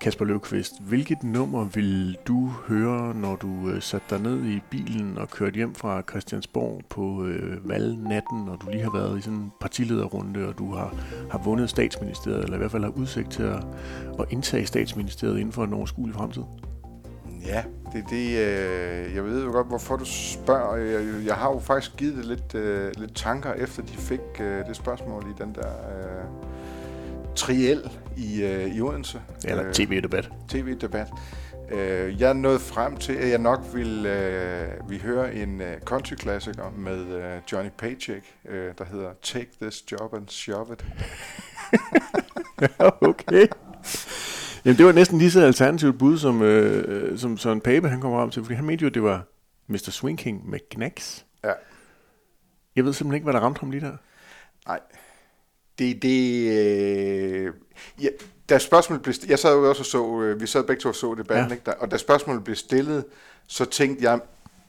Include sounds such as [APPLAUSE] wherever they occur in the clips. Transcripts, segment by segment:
Kasper Løvqvist, hvilket nummer vil du høre, når du øh, satte dig ned i bilen og kørte hjem fra Christiansborg på øh, valgnatten, når du lige har været i sådan en partilederrunde, og du har, har vundet statsministeriet, eller i hvert fald har udsigt til at, at indtage statsministeriet inden for en overskuelig fremtid? Ja, det er det. Øh, jeg ved jo godt, hvorfor du spørger. Jeg, jeg har jo faktisk givet det lidt, øh, lidt tanker, efter de fik øh, det spørgsmål i den der øh, triel i, øh, i Odense. Eller Øh, tv-debat. tv-debat. Øh, jeg nåede frem til, at jeg nok ville øh, vi høre en øh, country-klassiker med øh, Johnny Paycheck, øh, der hedder Take This Job and Shove It. [LAUGHS] okay. [LAUGHS] Jamen, det var næsten lige så alternativt bud, som, øh, som Søren Pape han kom frem til, fordi han mente jo, at det var Mr. Swing King med Knacks. Ja. Jeg ved simpelthen ikke, hvad der ramte ham lige der. Nej. Det, det, øh, ja, da spørgsmålet blev stillet, jeg sad jo også og så, øh, vi sad begge to og så debatten, Ja. ikke? Der, og da spørgsmålet blev stillet, så tænkte jeg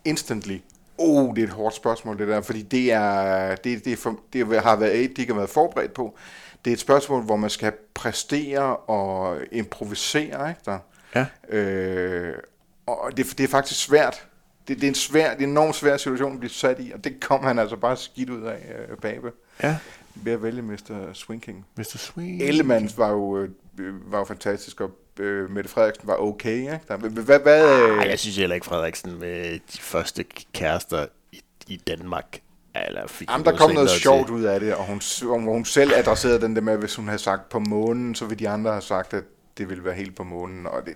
instantly, oh, det er et hårdt spørgsmål det der, fordi det er, det, det, er for, det har været et, de ikke har været forberedt på. Det er et spørgsmål, hvor man skal præstere og improvisere, ikke der? Ja. Øh, og det, det er faktisk svært. Det, det, er en svær, det er en enormt svær situation at blive sat i, og det kom han altså bare skidt ud af, øh, Babe, Ja, ved at vælge Mr. Swinking. Mr. Swing. Ellemann var jo, øh, var jo fantastisk, og øh, Mette Frederiksen var okay. Ikke? Der, hvad, hvad, Ej, øh, jeg synes heller ikke, Frederiksen med de første kærester i, i Danmark eller fik Jamen, der kom noget sender sjovt til. ud af det, og hun, og hun selv adresserede den der med, at hvis hun havde sagt på månen, så ville de andre have sagt, at det ville være helt på månen. Og det,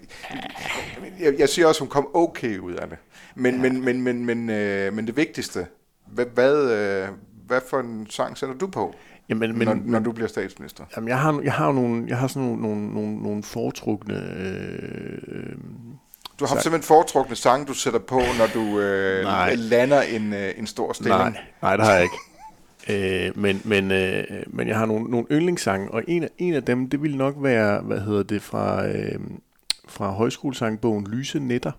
jeg, jeg siger også, at hun kom okay ud af det. Men, men, men, men, men, øh, men det vigtigste, hvad, hvad, øh, hvad for en sang sætter du på, Jamen, men, når, når du bliver statsminister? Jamen, jeg har, jeg har, nogle, jeg har sådan nogle, nogle, nogle, nogle foretrukne... Øh, Du har Så- simpelthen foretrukne sange, du sætter på, når du øh, lander en, øh, en stor stilling. nej, nej, det har jeg ikke. øh, men, men, øh, men jeg har nogle, nogle yndlingssange, og en af, en af dem, det ville nok være, hvad hedder det, fra, øh, fra højskolesangbogen Lyse Netter.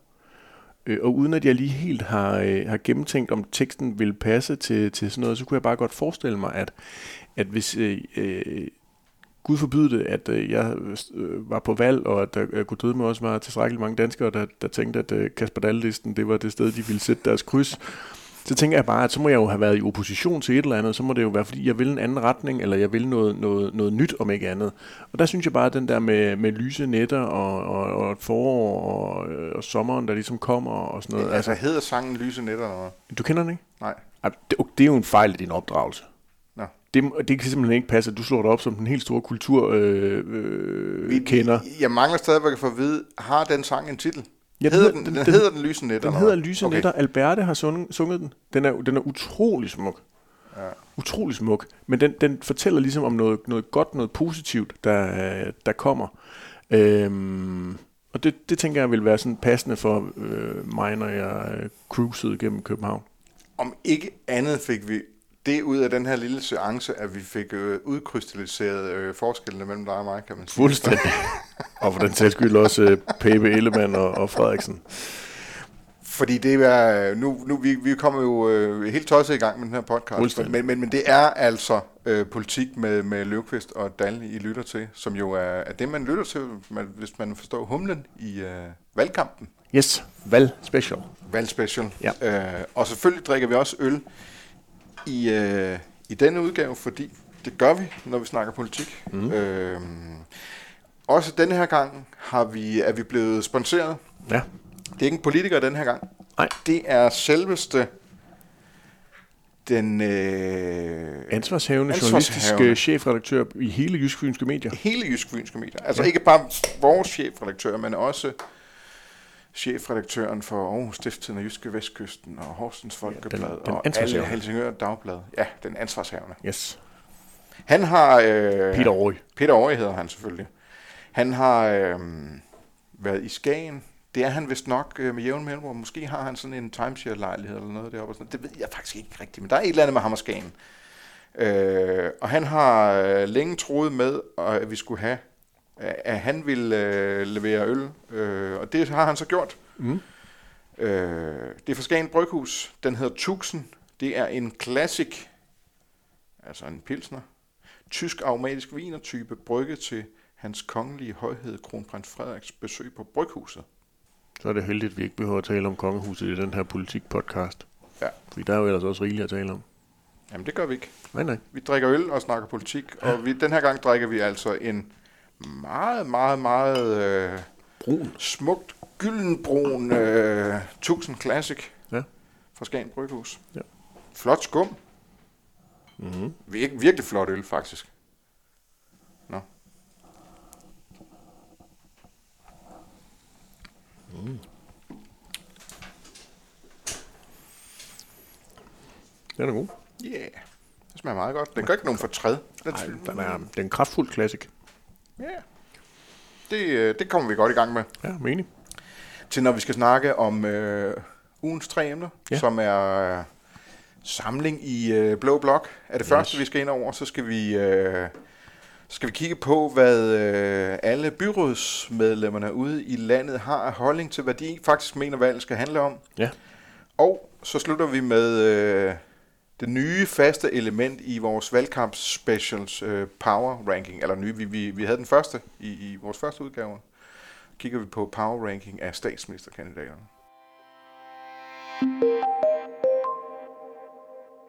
Øh, og uden at jeg lige helt har, øh, har gennemtænkt, om teksten ville passe til, til sådan noget, så kunne jeg bare godt forestille mig, at, at hvis øh, øh, Gud forbyde det, at øh, jeg øh, var på valg, og at der øh, kunne døde med også var tilstrækkeligt mange danskere, der, der tænkte, at øh, Kasper Dahl-listen, det var det sted, de ville sætte deres kryds. Så tænker jeg bare, at så må jeg jo have været i opposition til et eller andet, så må det jo være, fordi jeg vil en anden retning, eller jeg vil noget, noget, noget nyt, om ikke andet. Og der synes jeg bare, at den der med, med lyse nætter, og, og, og forår, og, øh, og sommeren, der ligesom kommer, og sådan noget. Altså, Altså, hedder sangen Lyse Netter? Eller? du kender den ikke? Nej. Ej, Det, det er jo en fejl i din opdragelse. Det, det kan simpelthen ikke passe, at du slår dig op som den helt store kulturkender. Øh, Vi- kender. Jeg mangler stadigvæk at få at vide, har den sang en titel? Ja, hedder den- den, den- hedder den Lyse Netter? Den hedder? Lyse okay. Netter. Alberte har sunget, sunget den. Den er, den er utrolig smuk. Ja. Utrolig smuk. Men den, den fortæller ligesom om noget, noget godt, noget positivt, der, der kommer. Øhm, og det, det tænker jeg vil være sådan passende for øh, mig, når jeg øh, cruisede gennem København. Om ikke andet fik vi det ud af den her lille seance, at vi fik øh, udkrystalliseret øh, forskellene mellem dig og mig, kan man sige. Fuldstændig. og for den sags skyld også øh, Pape Ellemann og, og Frederiksen. Fordi det er, nu, nu vi, vi kommer jo øh, helt tosset i gang med den her podcast, men, men, men det er altså øh, politik med, med Løvqvist og Dal, I lytter til, som jo er, er det, man lytter til, man, hvis man forstår humlen i øh, valgkampen, Yes, valg special. valgspecial. Ja. Øh, og selvfølgelig drikker vi også øl i, øh, i denne udgave, fordi det gør vi, når vi snakker politik. Mm. Øh, også denne her gang har vi, er vi blevet sponsoreret. Ja. Det er ikke en politiker den her gang. Nej. Det er selveste den øh, Ansvarshavende, journalistiske chefredaktør i hele Jysk Fynske Medier. hele Jysk Fynske Medier. Altså ja. ikke bare vores chefredaktør, men også chefredaktøren for Aarhus Stiftstiden og Jyske Vestkysten og Horsens Folkeblad den og alle. Helsingør Dagblad. Ja, den ansvarshavende. Yes. Han har... Øh, Peter Aarhus. Peter Aarhus hedder han selvfølgelig. Han har øh, været i Skagen. Det er han vist nok øh, med jævn mellemrum. Måske har han sådan en timeshare-lejlighed eller noget deroppe. Sådan. Det ved jeg faktisk ikke rigtigt, men der er et eller andet med ham og Skagen. Øh, og han har øh, længe troet med, øh, at vi skulle have, at han ville øh, levere øl. Øh, og det har han så gjort. Mm. Øh, det er fra Skagen Bryghus. Den hedder Tuxen. Det er en classic, altså en pilsner. tysk aromatisk vinertype brygget til hans kongelige højhed, kronprins Frederiks besøg på Bryghuset. Så er det heldigt, at vi ikke behøver at tale om kongehuset i den her politik-podcast. Ja. Fordi der er jo ellers også rigeligt at tale om. Jamen, det gør vi ikke. Nej, nej. Vi drikker øl og snakker politik, og vi, den her gang drikker vi altså en meget, meget, meget øh, Brun. smukt, gyldenbrun øh, 1000 Classic Ja. fra Skagen Bryghus. Ja. Flot skum. Mm-hmm. Vir- virkelig flot øl, faktisk. Nå. Den er god. Yeah. Det smager meget godt. Den gør ikke nogen fortræd. Den, Nej, den er, det er en kraftfuld klassik. Ja. Det, øh, det kommer vi godt i gang med. Ja, menig. Til når vi skal snakke om øh, ugens tre emner, Ja. som er øh, samling i øh, Blå Blok. Er det Yes. første, vi skal ind over, så skal vi, øh, så skal vi kigge på, hvad øh, alle byrådsmedlemmerne ude i landet har af holdning til, hvad de faktisk mener, valget skal handle om. Ja. Og så slutter vi med øh, det nye faste element i vores valgkampsspecials øh, power ranking. Eller nye, vi, vi, vi havde den første i, i vores første udgave. Kigger vi på power ranking af statsministerkandidaterne.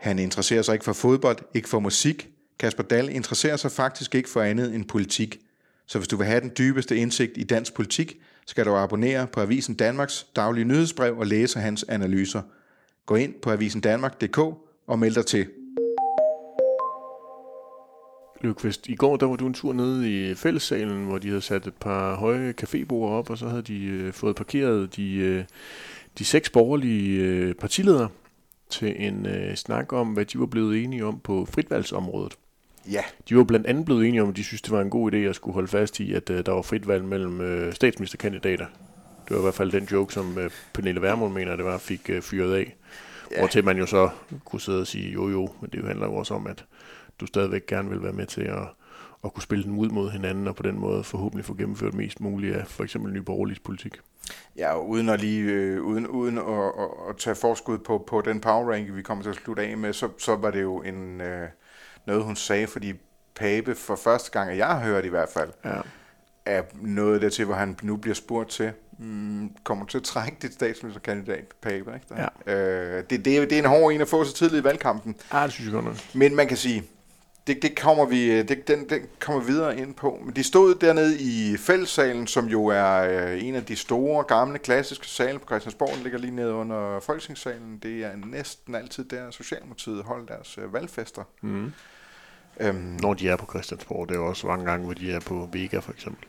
Han interesserer sig ikke for fodbold, ikke for musik. Kasper Dahl interesserer sig faktisk ikke for andet end politik. Så hvis du vil have den dybeste indsigt i dansk politik, skal du abonnere på Avisen Danmarks daglige nyhedsbrev og læse hans analyser. Gå ind på avisendanmark.dk og meld dig til. Løvqvist, i går der var du en tur nede i fællessalen, hvor de havde sat et par høje cafébord op, og så havde de øh, fået parkeret de, øh, de seks borgerlige øh, partiledere til en øh, snak om, hvad de var blevet enige om på fritvalgsområdet. Ja, De var blandt andet blevet enige om, at de synes, det var en god idé at skulle holde fast i, at øh, der var frit valg mellem øh, statsministerkandidater. Det var i hvert fald den joke, som øh, Pernille Vermund mener, det var, fik øh, fyret af. Ja. Hvor til man jo så kunne sidde og sige, jo jo, men det handler jo også om, at du stadigvæk gerne vil være med til at, at kunne spille den ud mod hinanden, og på den måde forhåbentlig få gennemført mest muligt af for eksempel Nye Borgerliges politik. ja uden at lige øh, uden, uden at, at, at, tage forskud på, på den power ranking, vi kommer til at slutte af med, så, så var det jo en, øh, noget, hun sagde, fordi Pape for første gang, at jeg har hørt i hvert fald, Ja. er noget dertil, hvor han nu bliver spurgt til, mm, kommer til at trække dit statsministerkandidat, Pape, ikke? Der? Øh, det, det, er, det er en hård en at få så tidligt i valgkampen, Ah, det synes jeg godt nok. men man kan sige, det, det kommer vi det, den, den kommer vi videre ind på. Men de stod dernede i fællessalen, som jo er øh, en af de store, gamle, klassiske sale på Christiansborg. Den ligger lige nede under Folketingssalen. Det er næsten altid der, Socialdemokratiet holder deres øh, valgfester. Mm. Øhm, Når de er på Christiansborg, det er jo også mange gange, hvor de er på Vega for eksempel.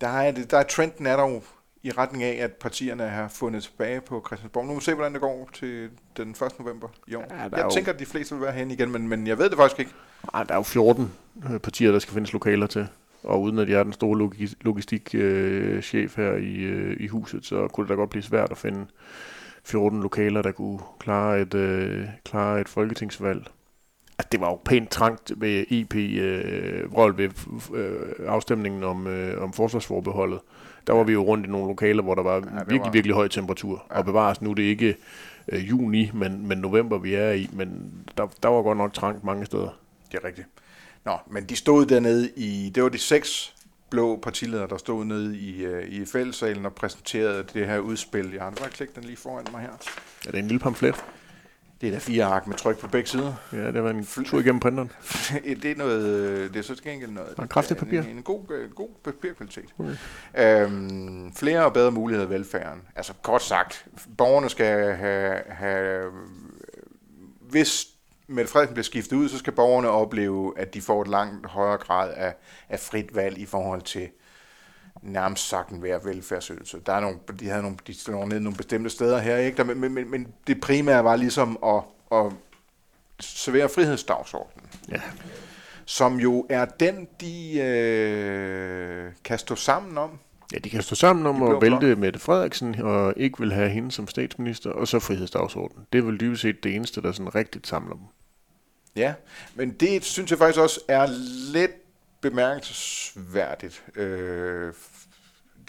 Der, er, det- der er trenden er der jo i retning af, at partierne har fundet tilbage på Christiansborg. Nu må vi se, hvordan det går til den 1. november i år. Ja, jeg jo- tænker, at de fleste vil være hen igen, men, men jeg ved det faktisk ikke. Ej, der er jo 14 øh, partier, der skal findes lokaler til. Og uden at jeg er den store logi- logistikchef her i, øh, i huset, så kunne det da godt blive svært at finde 14 lokaler, der kunne klare et, øh, klare et folketingsvalg. Altså, det var jo pænt trangt ved EP øh, vrøvl ved øh, afstemningen om, øh, om forsvarsforbeholdet. Der var vi jo rundt i nogle lokaler, hvor der var virkelig, var- virkelig høj temperatur. Ja. Og bevares, nu er det ikke øh, juni, men, men november, vi er i. Men der, der var godt nok trangt mange steder. Det er rigtigt. Nå, men de stod dernede i, det var de seks blå partiledere, der stod nede i, øh, i fællessalen og præsenterede det her udspil. Jeg har bare klikket den lige foran mig her. Er det en lille pamflet? Det er der fire ark med tryk på begge sider. Ja, det var en tur igennem printeren. [LAUGHS] det er noget, det er så til gengæld noget. Og kraftigt papir. En, en god, øh, god papirkvalitet. Okay. Øhm, flere og bedre muligheder i velfærden. Altså kort sagt, borgerne skal have, have hvis Mette Frederiksen bliver skiftet ud, så skal borgerne opleve, at de får et langt højere grad af, af frit valg i forhold til nærmest sagt en hver velfærdsydelse. Der er nogle, de havde nogle, de står ned nogle bestemte steder her, ikke? Der, men, men, men det primære var ligesom at, at servere frihedsdagsordenen Ja. som jo er den, de øh, kan stå sammen om. ja, de kan stå sammen om at vælte Mette Frederiksen og ikke vil have hende som statsminister, og så frihedsdagsordenen. Det er vel dybest set det eneste, der sådan rigtigt samler dem. Ja, men det synes jeg faktisk også er lidt bemærkelsesværdigt. Øh,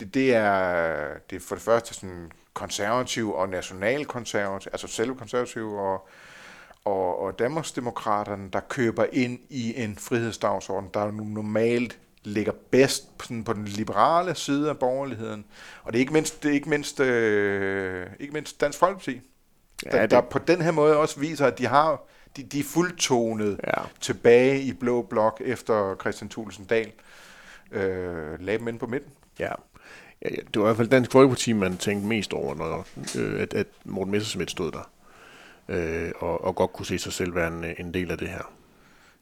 det, det, er, det er for det første sådan konservativ og nationalkonservativ, altså selve konservativ og, og, og Danmarksdemokraterne, der køber ind i en frihedsdagsorden, der normalt ligger bedst på, sådan på den liberale side af borgerligheden. Og det er ikke mindst, det er ikke mindst, øh, ikke mindst Dansk Folkeparti, ja, der, det... der på den her måde også viser, at de har de, de er fuldtonet ja. tilbage i blå blok efter Christian Thulesen Dahl øh, lagde dem ind på midten. Ja. Ja, det var i hvert fald Dansk Folkeparti, man tænkte mest over, når, øh, at, at Morten Messerschmidt stod der, øh, og, og godt kunne se sig selv være en, en del af det her.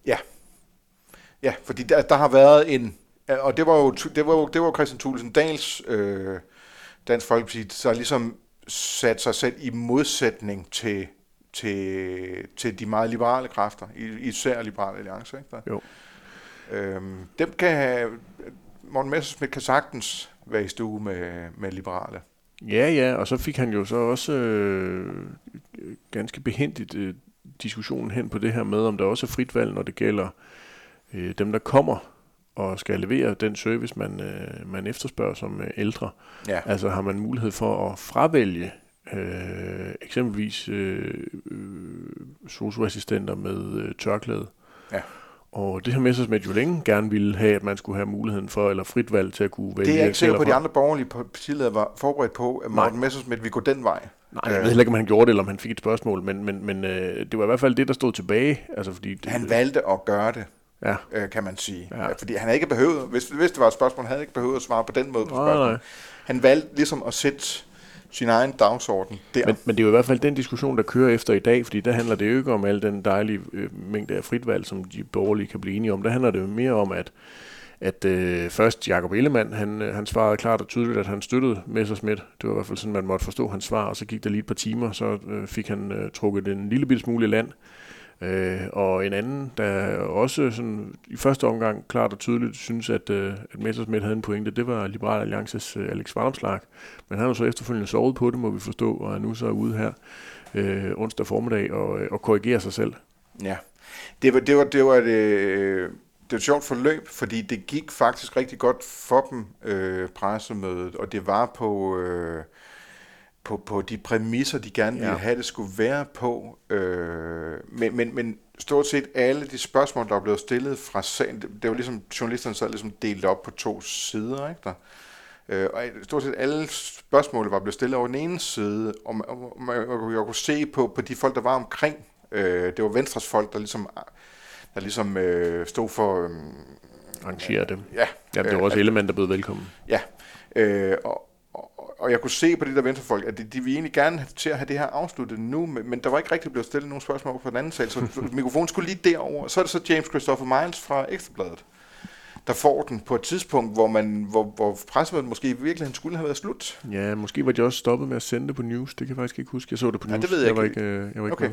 Ja, ja fordi der, der har været en, og det var jo, det var jo, det var Christian Thulesen Dahls øh, Dansk Folkeparti, så ligesom sat sig selv i modsætning til, til, til de meget liberale kræfter, især Liberale Alliance. Ikke der? Jo. Øhm, dem kan Morten Messersmith kan sagtens være i stue med, med liberale. Ja, ja, og så fik han jo så også øh, ganske behendigt øh, diskussionen hen på det her med, om der også er frit valg, når det gælder øh, dem, der kommer og skal levere den service, man, øh, man efterspørger som øh, ældre. Ja. Altså har man mulighed for at fravælge øh, eksempelvis øh, øh, socioassistenter med øh, tørklæde. Ja. Og det har Messersmith jo længe gerne ville have, at man skulle have muligheden for, eller frit valg til at kunne vælge. Det er jeg ikke sikker på, at de andre borgerlige partiledere var forberedt på, at Morten Messersmith ville gå den vej. Nej, jeg ved heller ikke, om han gjorde det, eller om han fik et spørgsmål, men, men, men øh, det var i hvert fald det, der stod tilbage. Altså, fordi det, han valgte at gøre det, ja. øh, kan man sige. Ja. Fordi han havde ikke behøvet, hvis, hvis det var et spørgsmål, han havde ikke behøvet at svare på den måde på spørgsmålet. Han valgte ligesom at sætte sin egen dagsorden der. Men, men det er jo i hvert fald den diskussion, der kører efter i dag, fordi der handler det jo ikke om al den dejlige øh, mængde af fritvalg, som de borgerlige kan blive enige om. Der handler det jo mere om, at at øh, først Jakob Ellemann, han, øh, han svarede klart og tydeligt, at han støttede Messerschmidt. Det var i hvert fald sådan, man måtte forstå hans svar, og så gik der lige et par timer, så øh, fik han øh, trukket en lille bitte smule land. Øh, og en anden, der også sådan, i første omgang klart og tydeligt synes, at, øh, at Messersmith havde en pointe, det var Liberal Alliances øh, Alex Varmslag. Men han har så efterfølgende sovet på det, må vi forstå, og er nu så ude her øh, onsdag formiddag og, øh, og korrigerer sig selv. Ja, det var, det var, det var et, øh, det var et sjovt forløb, fordi det gik faktisk rigtig godt for dem, øh, pressemødet, og det var på... Øh, på, på de præmisser, de gerne ville ja. have, det skulle være på. Øh, men, men, men stort set alle de spørgsmål, der er blevet stillet fra sagen, det, det var ligesom, journalisterne så ligesom delt op på to sider, ikke der? Øh, og stort set alle spørgsmål var blevet stillet over den ene side, og man, og man, og jeg kunne se på, på de folk, der var omkring. Øh, det var Venstres folk, der ligesom, der ligesom øh, stod for... Øh, Arrangere dem. Ja. ja det var også øh, elementer blevet velkommen. Ja, øh, og, og jeg kunne se på de der venstrefolk, at de, de ville egentlig gerne til at have det her afsluttet nu, men, men der var ikke rigtig blevet stillet nogen spørgsmål på den anden sal, så [LAUGHS] mikrofonen skulle lige derover. Så er det så James Christopher Miles fra Ekstrabladet, der får den på et tidspunkt, hvor, man, hvor, hvor pressemødet måske i virkeligheden skulle have været slut. Ja, måske var de også stoppet med at sende det på news. Det kan jeg faktisk ikke huske. Jeg så det på news. Ja, det ved jeg, jeg ikke. Var ikke, øh, jeg var ikke okay.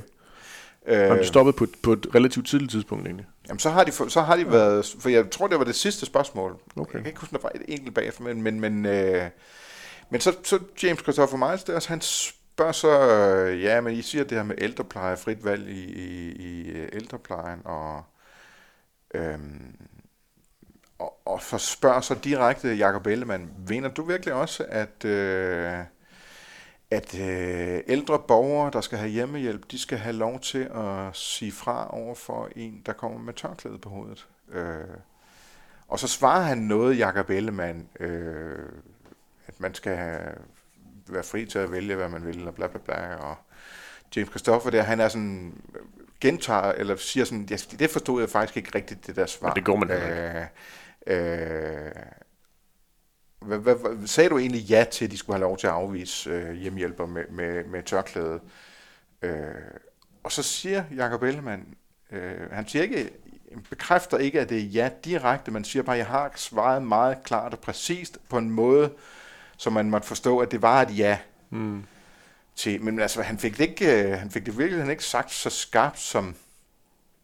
Øh, har de stoppet på, på et relativt tidligt tidspunkt egentlig? Jamen, så har de, så har de ja. været... For jeg tror, det var det sidste spørgsmål. Okay. Jeg kan ikke huske, der var et enkelt bagefter, men... men, men øh, men så, så James Christopher Miles, der, altså, han spørger så, øh, ja, men I siger det her med ældrepleje, frit valg i, i, i øh, ældreplejen, og, øhm, og, og så spørger så direkte Jacob Ellemann, mener du virkelig også, at, øh, at øh, ældre borgere, der skal have hjemmehjælp, de skal have lov til at sige fra over for en, der kommer med tørklæde på hovedet? Øh, og så svarer han noget, Jacob Ellemann, øh, at man skal være fri til at vælge, hvad man vil, og bla bla bla, og James Christopher der, han er sådan, gentager, eller siger sådan, ja, det forstod jeg faktisk ikke rigtigt, det der svar. Ja, det går man øh, øh, hvad, hvad, hvad, sagde du egentlig ja til, at de skulle have lov til at afvise øh, hjemmehjælper med, med, med tørklæde? Øh, og så siger Jacob Ellemann, øh, han siger ikke, bekræfter ikke, at det er ja direkte, man siger bare, at jeg har svaret meget klart og præcist på en måde, så man måtte forstå, at det var et ja. Mm. Til, men altså, han fik det ikke, øh, han fik det virkelig ikke sagt så skarpt som,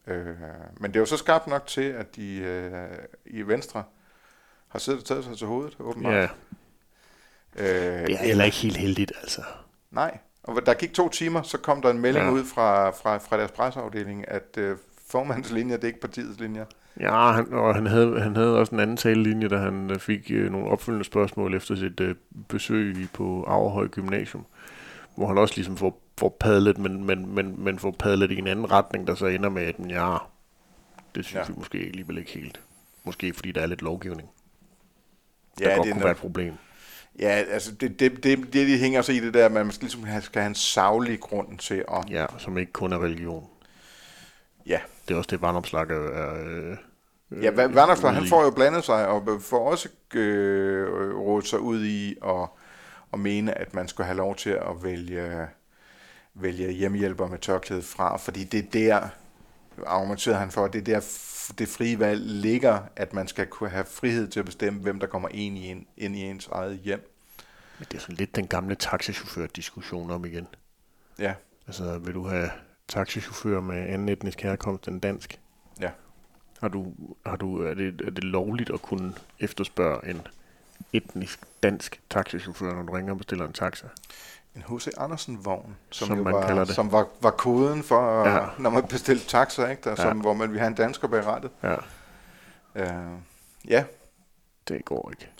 øh, men det var så skarpt nok til, at de øh, i Venstre har siddet og taget sig til hovedet, åbenbart. Ja. Øh, det er heller ikke helt heldigt, altså. Nej, og der gik to timer, så kom der en melding ja. ud fra, fra, fra deres presseafdeling, at øh, formandens linje, det er ikke partiets linje. Ja, han, og han havde, han havde også en anden talelinje, da han øh, fik øh, nogle opfølgende spørgsmål efter sit øh, besøg på Averhøj Gymnasium, hvor han også ligesom får får padlet, men, men, men, men får padlet i en anden retning, der så ender med, at ja, det synes ja. vi måske alligevel ikke helt. Måske fordi der er lidt lovgivning. Der ja, godt det kunne være et problem. Ja, altså det, det, det, det de hænger sig i det der, at man skal ligesom have, skal have en savlig grund til at... Ja, som ikke kun er religion. Ja. Det er også det, Varnopslag er... Øh, ja, Varnopslag, han får jo blandet sig, og får også øh, rådet sig ud i at, at mene, at man skal have lov til at vælge, vælge hjemmehjælper med tørklæde fra, fordi det er der, argumenterede han for, at det er der det frie valg ligger, at man skal kunne have frihed til at bestemme, hvem der kommer ind i, en, ind i ens eget hjem. Men det er sådan lidt den gamle taxichauffør-diskussion om igen. Ja. Altså, vil du have taxichauffør med anden etnisk herkomst end dansk? Ja. Har du, har du, er, det, er det lovligt at kunne efterspørge en etnisk dansk taxichauffør, når du ringer og bestiller en taxa? en H.C. Andersen-vogn, som, som, jo man var, det. som var, var koden for, ja. når man bestilte taxa, ikke? Der, ja. som, hvor man ville have en dansker bag rattet. Ja. Uh, ja. Det går ikke.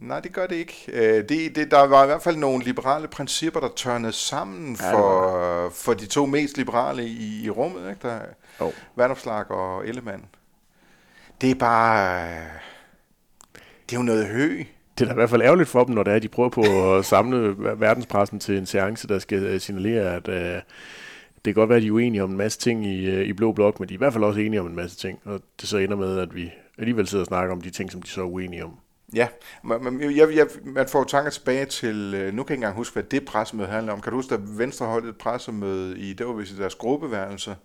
Nej, det gør det ikke. Uh, det, det, der var i hvert fald nogle liberale principper, der tørnede sammen ja, for, for de to mest liberale i, i rummet, ikke? Der, oh. Vandopslag og Ellemann. Det er bare... Det er jo noget hø det er da i hvert fald ærgerligt for dem, når det er, de prøver på at samle verdenspressen til en seance, der skal øh, signalere, at uh, det kan godt være, at de er uenige om en masse ting i, i Blå Blok, men de er i hvert fald også enige om en masse ting, og det så ender med, at vi alligevel sidder og snakker om de ting, som de så er uenige om. Ja, man, jeg, jeg, man får tanker tilbage til, nu kan jeg ikke engang huske, hvad det pressemøde handler om. Kan du huske, at Venstre holdt et pressemøde i, det var vist i deres gruppeværelse,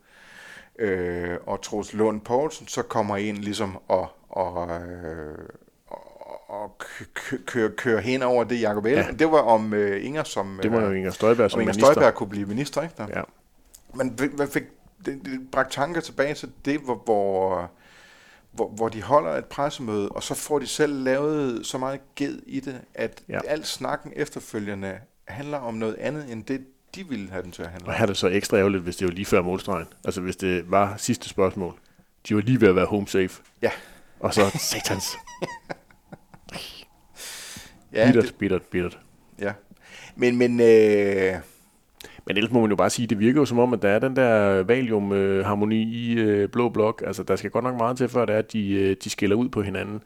øh, og Troels Lund Poulsen så kommer ind ligesom og, og, øh, og køre, køre hen over det, Jacob Ellemann. Ja. Det var om uh, Inger som... Det var jo Inger Støjberg som Inger minister. Støjberg kunne blive minister, ikke? Der? Ja. Men hvad fik, det, det bragte tanker tilbage til det, hvor, hvor, hvor, hvor de holder et pressemøde, og så får de selv lavet så meget ged i det, at ja. al snakken efterfølgende handler om noget andet, end det, de ville have den til at handle Og her er det så ekstra ærgerligt, hvis det var lige før målstregen. Altså hvis det var sidste spørgsmål. De var lige ved at være home safe. Ja. Og så satans. [LAUGHS] Ja, bittert, det, bittert, bittert. Ja. Men, men, øh men ellers må man jo bare sige, det virker jo som om, at der er den der valium-harmoni i øh, Blå Blok. Altså, der skal godt nok meget til, før det er, at de, øh, de skiller ud på hinanden.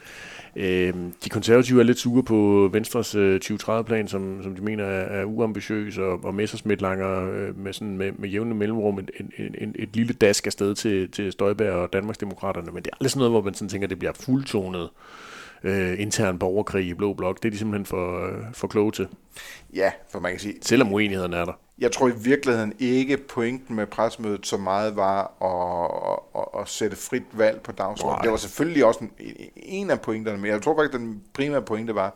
Øh, de konservative er lidt sure på Venstres øh, 2030-plan, som, som de mener er, er uambitiøs, og, og Messersmith langer øh, med, sådan, med, med jævne mellemrum et, et, et, et lille dask afsted til, til Støjberg og Danmarksdemokraterne. Men det er aldrig sådan noget, hvor man sådan tænker, at det bliver fuldtonet øh, intern borgerkrig i Blå Blok. Det er de simpelthen for, øh, for kloge til. Ja, for man kan sige... Selvom uenigheden er der. Jeg tror i virkeligheden ikke, pointen med presmødet så meget var at, at, at sætte frit valg på dagsordenen. Det var selvfølgelig også en, en af pointerne, men jeg tror faktisk, den primære pointe var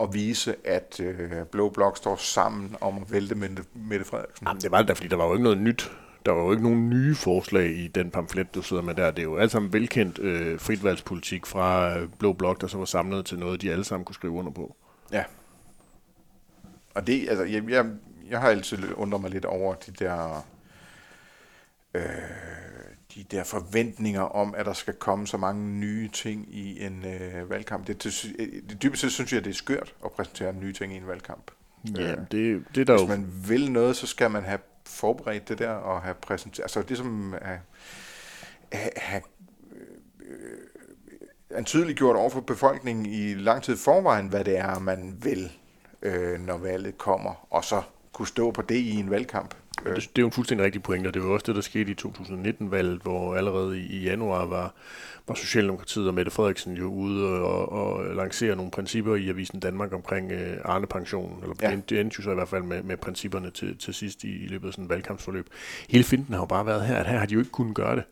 at vise, at øh, Blå Blok står sammen om at vælte Mette Frederiksen. Jamen, det var det da, fordi der var jo ikke noget nyt der var jo ikke nogen nye forslag i den pamflet, du sidder med der. Det er jo alt sammen velkendt øh, fritvalgspolitik fra øh, Blå Blok, der så var samlet til noget, de alle sammen kunne skrive under på. Ja. Og det, altså, jeg, jeg, jeg har altid undret mig lidt over de der, øh, de der forventninger om, at der skal komme så mange nye ting i en øh, valgkamp. Det, det, det, dybest set synes jeg, det er skørt at præsentere nye ting i en valgkamp. Ja, det, det er der Hvis jo... man vil noget, så skal man have forberedt det der og have præsenteret, altså det som er, have, have øh, tydeligt gjort over for befolkningen i lang tid forvejen, hvad det er, man vil, øh, når valget kommer, og så kunne stå på det i en valgkamp. Det, det er jo en fuldstændig rigtig point, og det var også det, der skete i 2019-valget, hvor allerede i, i januar var, var Socialdemokratiet og Mette Frederiksen jo ude og, og lancere nogle principper i Avisen Danmark omkring øh, Arne-pensionen. Eller ja. det, endte jo så i hvert fald med, med principperne til, til sidst i, i løbet af sådan en valgkampsforløb. Hele finden har jo bare været her, at her har de jo ikke kunnet gøre det.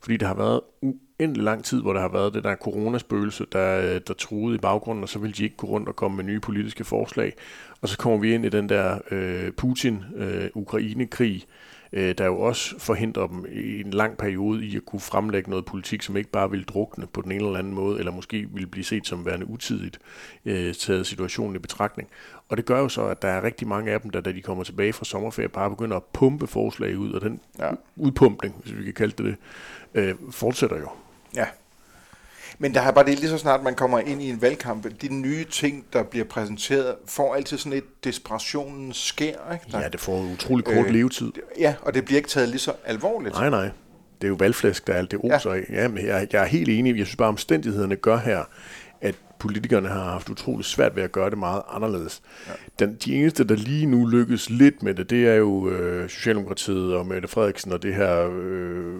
Fordi der har været uendelig lang tid, hvor der har været det der coronaspøgelse, der, der truede i baggrunden, og så vil de ikke gå rundt og komme med nye politiske forslag. Og så kommer vi ind i den der øh, Putin-Ukraine-krig, øh, der jo også forhindrer dem i en lang periode i at kunne fremlægge noget politik, som ikke bare vil drukne på den ene eller anden måde, eller måske vil blive set som værende utidigt, øh, taget situationen i betragtning. Og det gør jo så, at der er rigtig mange af dem, der da de kommer tilbage fra sommerferie, bare begynder at pumpe forslag ud, og den ja. udpumpning, hvis vi kan kalde det det, øh, fortsætter jo. Ja. Men der er bare det lige så snart man kommer ind i en valgkamp, de nye ting, der bliver præsenteret, får altid sådan et desperationen sker. Ikke? Der, Ja, det får utrolig kort øh, levetid. ja, og det bliver ikke taget lige så alvorligt. Nej, nej. Det er jo valgflæsk, der er alt det oser ja. af. Ja, men jeg, jeg er helt enig. Jeg synes bare, omstændighederne gør her, politikerne har haft utrolig svært ved at gøre det meget anderledes. Ja. Den, de eneste, der lige nu lykkes lidt med det, det er jo øh, Socialdemokratiet og Mette Frederiksen og det her, øh,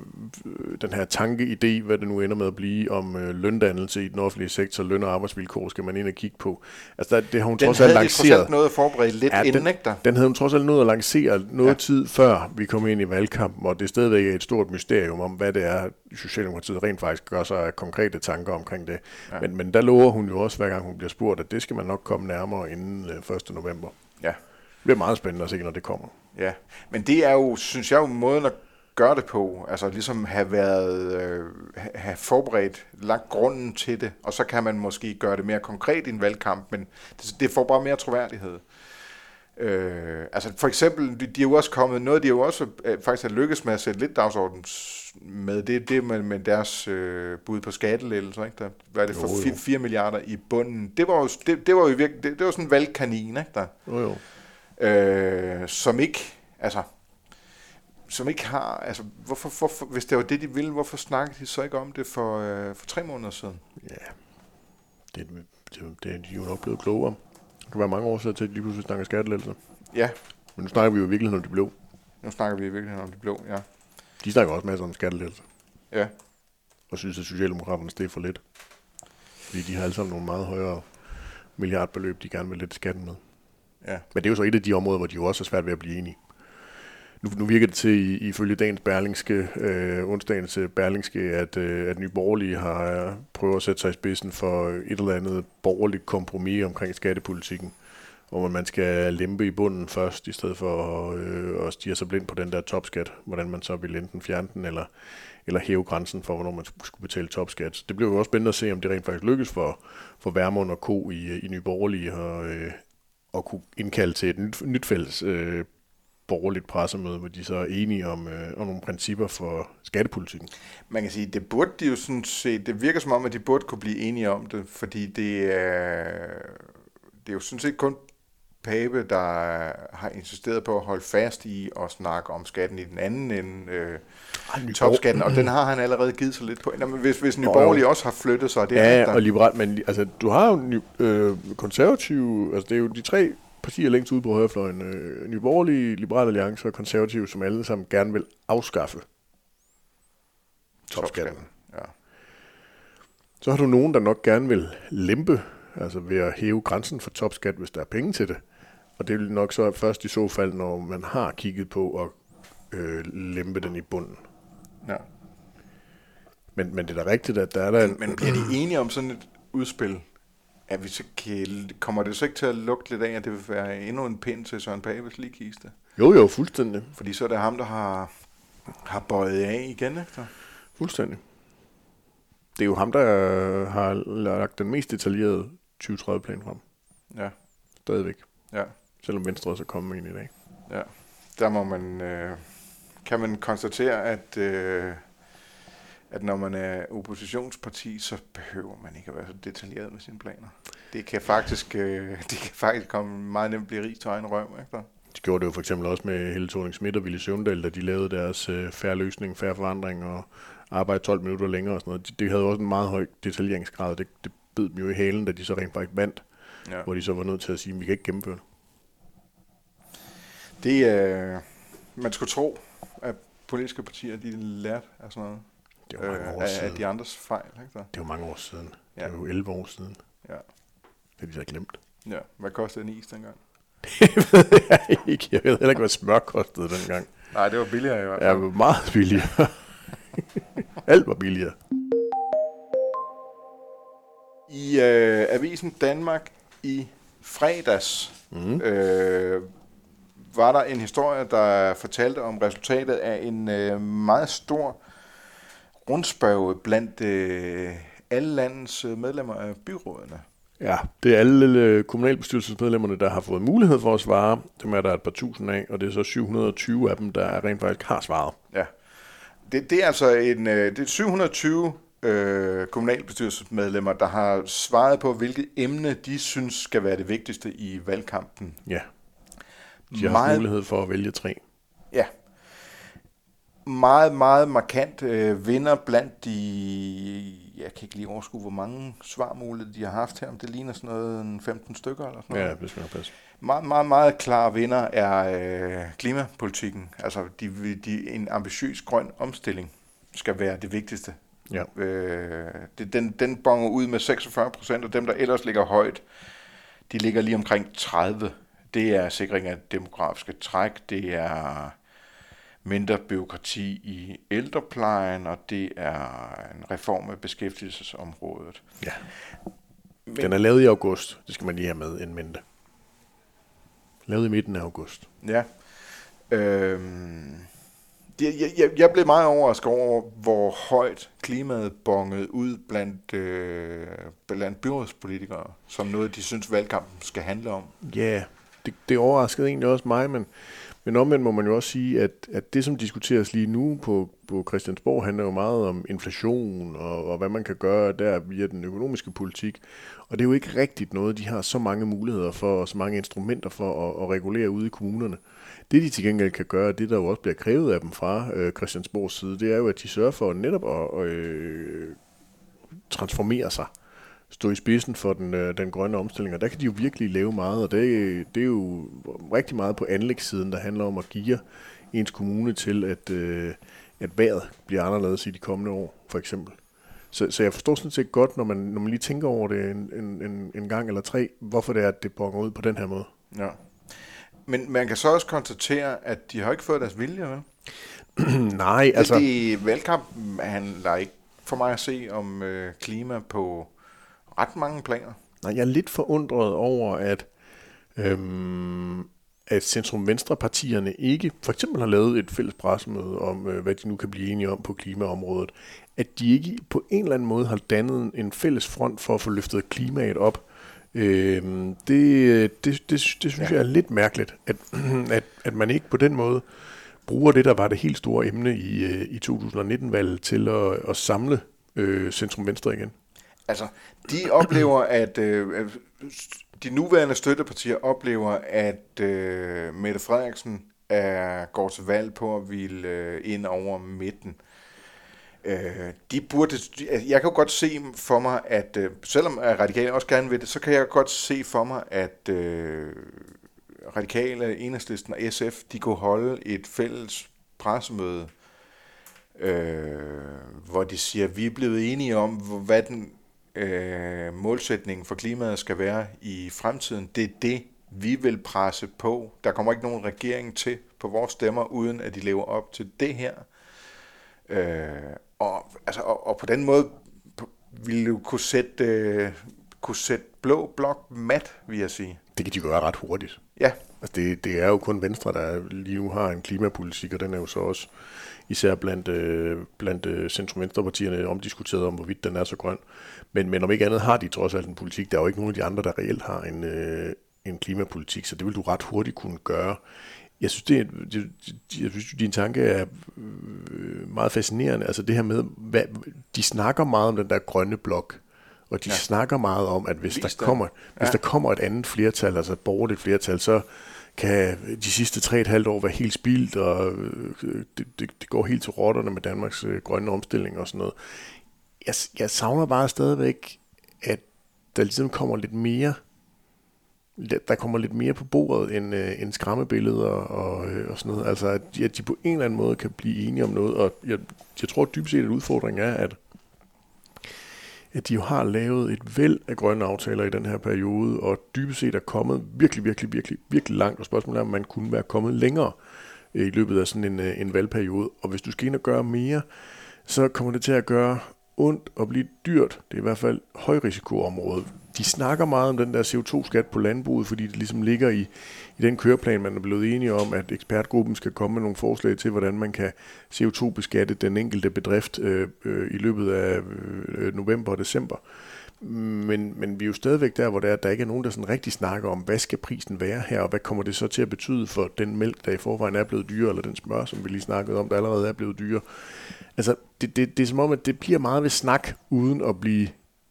den her tankeidé, hvad det nu ender med at blive om øh, løndannelse i den offentlige sektor, løn- og arbejdsvilkår, skal man ind og kigge på. Altså, der, det har hun Den trods alt havde lanceret. alt noget at forberede lidt Ja, inden, den, ikke der? den havde hun trods alt nået at lancere noget Ja. tid før vi kom ind i valgkampen, og det stadigvæk er et stort mysterium om, hvad det er, Socialdemokratiet rent faktisk gør sig konkrete tanker omkring det. Ja. Men, men der lover hun jo også, hver gang hun bliver spurgt, at det skal man nok komme nærmere inden øh, 1. november. Ja. Det bliver meget spændende at se, når det kommer. Ja, men det er jo, synes jeg jo, måden at gøre det på, altså ligesom have været, øh, ha- have forberedt, lagt grunden til det, og så kan man måske gøre det mere konkret i en valgkamp, men det, det får bare mere troværdighed. Øh, altså for eksempel, de, de er jo også kommet, noget de jo også øh, faktisk har lykkes med at sætte lidt dagsorden med, det er det med, med deres øh, bud på skattelettelser, ikke? Der, hvad er det for Jo, jo. 4, 4 milliarder i bunden? Det var jo, det, det var jo virkelig, det, det var sådan en valgkanin, ikke? Der, Jo, jo. øh, som ikke, altså, som ikke har, altså, hvorfor, hvorfor, hvis det var det, de ville, hvorfor snakkede de så ikke om det for, øh, for tre måneder siden? Ja. Det, det, det er de jo nok blevet klogere. Det kan være mange år siden til, at de lige pludselig snakker skattelettelser. Ja, Men nu snakker vi jo i virkeligheden om de blå. nu snakker vi i virkeligheden om det blå, ja. De snakker også masser om skattelettelser. Ja, og synes, at Socialdemokraterne steg for lidt. Fordi de har alle sammen nogle meget højere milliardbeløb, de gerne vil lette skatten med. ja, Men det er jo så et af de områder, hvor de jo også er svært ved at blive enige. Nu, nu virker det til, ifølge dagens Berlingske, øh, onsdagens øh, Berlingske, at, øh, at Nye Borgerlige har øh, prøvet at sætte sig i spidsen for et eller andet borgerligt kompromis omkring skattepolitikken, hvor man skal lempe i bunden først, i stedet for øh, at stige sig blind på den der topskat, hvordan man så vil enten fjerne den, eller, eller hæve grænsen for, hvornår man skulle betale topskat. Så det bliver jo også spændende at se, om det rent faktisk lykkes for, for Værmund og Co. i, i Nye Borgerlige og, øh, at kunne indkalde til et nyt, nyt fælles øh, borgerligt pressemøde, hvor de så er enige om, øh, om nogle principper for skattepolitikken. man kan sige, det burde de jo sådan set, det virker som om, at de burde kunne blive enige om det, fordi det er, det er jo sådan set kun Pape, der har insisteret på at holde fast i at snakke om skatten i den anden ende, øh, topskatten, og den har han allerede givet sig lidt på. Nå, men hvis, hvis Nye Borgerlige også har flyttet sig, det Ja, er ja og liberalt, men altså, du har jo ny, øh, konservative, altså det er jo de tre partier længst ude på højrefløjen, øh, Nye Borgerlige, Liberale Alliance og konservative, som alle sammen gerne vil afskaffe topskatten. Ja. Så har du nogen, der nok gerne vil lempe, altså ved at hæve grænsen for topskat, hvis der er penge til det. Og det vil nok så først i så fald, når man har kigget på at øh, lempe den i bunden. ja. Men, men det er da rigtigt, at der er der en... Men bliver de enige om sådan et udspil? Er vi så kan, kommer det så ikke til at lugte lidt af, at det vil være endnu en pind til Søren Papes ligkiste? Jo, jo, fuldstændig. Fordi så er det ham, der har, har bøjet af igen, ikke? Fuldstændig. Det er jo ham, der har lagt den mest detaljerede 2030-plan frem. Ja, Stadigvæk. ja, Selvom Venstre også er kommet en i dag. ja. Der må man, øh, kan man konstatere, at, øh, at når man er oppositionsparti, så behøver man ikke at være så detaljeret med sine planer. Det kan faktisk, øh, [LAUGHS] det kan faktisk komme meget nemt blive rig til egen røv, ikke? De gjorde det jo for eksempel også med Helle thorning Schmidt og Ville Søvndal, da de lavede deres øh, færre løsning, færre forandring og arbejde 12 minutter længere og sådan noget. De, det havde jo også en meget høj detaljeringsgrad. Det, det bed dem jo i halen, da de så rent faktisk vandt, Ja. hvor de så var nødt til at sige, at vi kan ikke gennemføre det. Det er, man skulle tro, at politiske partier, de lærte af sådan noget. Det var mange Øh, år af, siden. af de andres fejl, ikke? Der? Det var mange år siden. Ja. Det var jo 11 år siden. Ja. Det har de så glemt. Ja. Hvad kostede en is dengang? [LAUGHS] det ved jeg ikke. Jeg ved heller ikke, hvad smør kostede dengang. Nej, det var billigere i hvert Ja, det var meget billigere. [LAUGHS] Alt var billigere. I øh, Avisen Danmark i fredags Mm. øh, var der en historie, der fortalte om resultatet af en øh, meget stor rundspørge blandt øh, alle landets øh, medlemmer af byrådene. Ja, det er alle øh, kommunalbestyrelsesmedlemmerne, der har fået mulighed for at svare. Dem er der et par tusind af, og det er så 720 af dem, der rent faktisk har svaret. Ja. Det, det er altså en, øh, det er 720 øh, kommunalbestyrelsesmedlemmer, der har svaret på, hvilket emne de synes skal være det vigtigste i valgkampen. Ja. De har meget, mulighed for at vælge tre. Ja. Meget, meget markant øh, vinder blandt de... Jeg kan ikke lige overskue, hvor mange svarmuligheder de har haft her. Om det ligner sådan noget 15 stykker eller sådan noget. Ja, det skal nok passe. Meget, meget, meget klar vinder er øh, klimapolitikken. Altså de, de, en ambitiøs grøn omstilling skal være det vigtigste. Ja. Øh, det, den, den bonger ud med 46 procent, og dem, der ellers ligger højt, de ligger lige omkring 30. Det er sikring af demografiske træk, det er mindre byråkrati i ældreplejen, og det er en reform af beskæftigelsesområdet. Ja. Men, den er lavet i august, det skal man lige have med en mente. Lavet i midten af august. Ja. Øhm, det, jeg, jeg, jeg blev meget overrasket over, hvor højt klimaet bongede ud blandt, øh, blandt byrådspolitikere, som noget, de synes, valgkampen skal handle om. Ja, det, det overraskede egentlig også mig, men, men omvendt må man jo også sige, at, at det, som diskuteres lige nu på, på Christiansborg, handler jo meget om inflation og, og hvad man kan gøre der via den økonomiske politik. Og det er jo ikke rigtigt noget, de har så mange muligheder for, og så mange instrumenter for at, at regulere ude i kommunerne. Det de til gengæld kan gøre, det der jo også bliver krævet af dem fra øh, Christiansborgs side, det er jo, at de sørger for netop at øh, transformere sig stå i spidsen for den, øh, den grønne omstilling, og der kan de jo virkelig lave meget, og det, det er jo rigtig meget på anlægssiden, der handler om at give ens kommune til, at, øh, at vejret bliver anderledes i de kommende år, for eksempel. Så, så jeg forstår sådan set godt, når man, når man lige tænker over det en, en, en, gang eller tre, hvorfor det er, at det bonger ud på den her måde. Ja. Men man kan så også konstatere, at de har ikke fået deres vilje, vel? [CLEARS THROAT] Nej, altså... Det valgkampen handler ikke for mig at se om øh, klima på ret mange planer. Nej, jeg er lidt forundret over, at, øhm, at centrum-venstre-partierne ikke for eksempel har lavet et fælles pressemøde om, øh, hvad de nu kan blive enige om på klimaområdet. At de ikke på en eller anden måde har dannet en fælles front for at få løftet klimaet op. Øhm, det, det, det, det synes ja. jeg er lidt mærkeligt, at, [CLEARS THROAT] at, at man ikke på den måde bruger det, der var det helt store emne i, øh, i 2019-valget, til at, at samle øh, centrum-venstre igen. Altså, de oplever, at øh, øh, de nuværende støttepartier oplever, at øh, Mette Frederiksen er, går til valg på at ville øh, ind over midten. Øh, de burde, altså, jeg kan jo godt se for mig, at øh, selvom radikale også gerne vil det, så kan jeg godt se for mig, at øh, radikale, enhedslisten og SF, de kunne holde et fælles pressemøde, øh, hvor de siger, at vi er blevet enige om, hvad den øh, målsætningen for klimaet skal være i fremtiden. Det er det, vi vil presse på. Der kommer ikke nogen regering til på vores stemmer, uden at de lever op til det her. Øh, og, altså, og, og på den måde ville du kunne sætte, øh, kunne sætte blå blok mat, vil jeg sige. Det kan de gøre ret hurtigt. Ja. Altså det, det er jo kun Venstre, der lige nu har en klimapolitik, og den er jo så også især blandt, øh, blandt øh, centrum-venstre-partierne omdiskuteret om, hvorvidt den er så grøn. Men, men om ikke andet har de trods alt en politik. Der er jo ikke nogen af de andre, der reelt har en, øh, en klimapolitik, så det vil du ret hurtigt kunne gøre. Jeg synes, det, det, jeg synes, din tanke er øh, meget fascinerende. Altså det her med, hvad, de snakker meget om den der grønne blok, og de ja. snakker meget om, at hvis, der kommer, ja. hvis der kommer et andet flertal, altså et borgerligt flertal, så kan de sidste tre et halvt år være helt spildt, og øh, det, det, det går helt til rotterne med Danmarks øh, grønne omstilling og sådan noget. Jeg, jeg savner bare stadigvæk, at der ligesom kommer lidt mere der kommer lidt mere på bordet end, øh, end skræmmebilleder og, øh, og sådan noget. Altså, at at de på en eller anden måde kan blive enige om noget. Og jeg, jeg tror dybest set, at udfordringen er, at, at de jo har lavet et væld af grønne aftaler i den her periode, og dybest set er kommet virkelig, virkelig, virkelig, virkelig langt. Og spørgsmålet er, om man kunne være kommet længere øh, i løbet af sådan en, øh, en valgperiode. Og hvis du skal ind og gøre mere, så kommer det til at gøre ondt og blive dyrt. Det er i hvert fald højrisikoområdet de snakker meget om den der CO2-skat på landbruget, fordi det ligesom ligger i, i den køreplan, man er blevet enige om, at ekspertgruppen skal komme med nogle forslag til, hvordan man kan CO2-beskatte den enkelte bedrift øh, øh, i løbet af øh, november og december. Men, men vi er jo stadigvæk der, hvor der, der ikke er nogen, der sådan rigtig snakker om, hvad skal prisen være her, og hvad kommer det så til at betyde for den mælk, der i forvejen er blevet dyre, eller den smør, som vi lige snakkede om, der allerede er blevet dyre. Altså, det, det, det er som om, at det bliver meget ved snak, uden at blive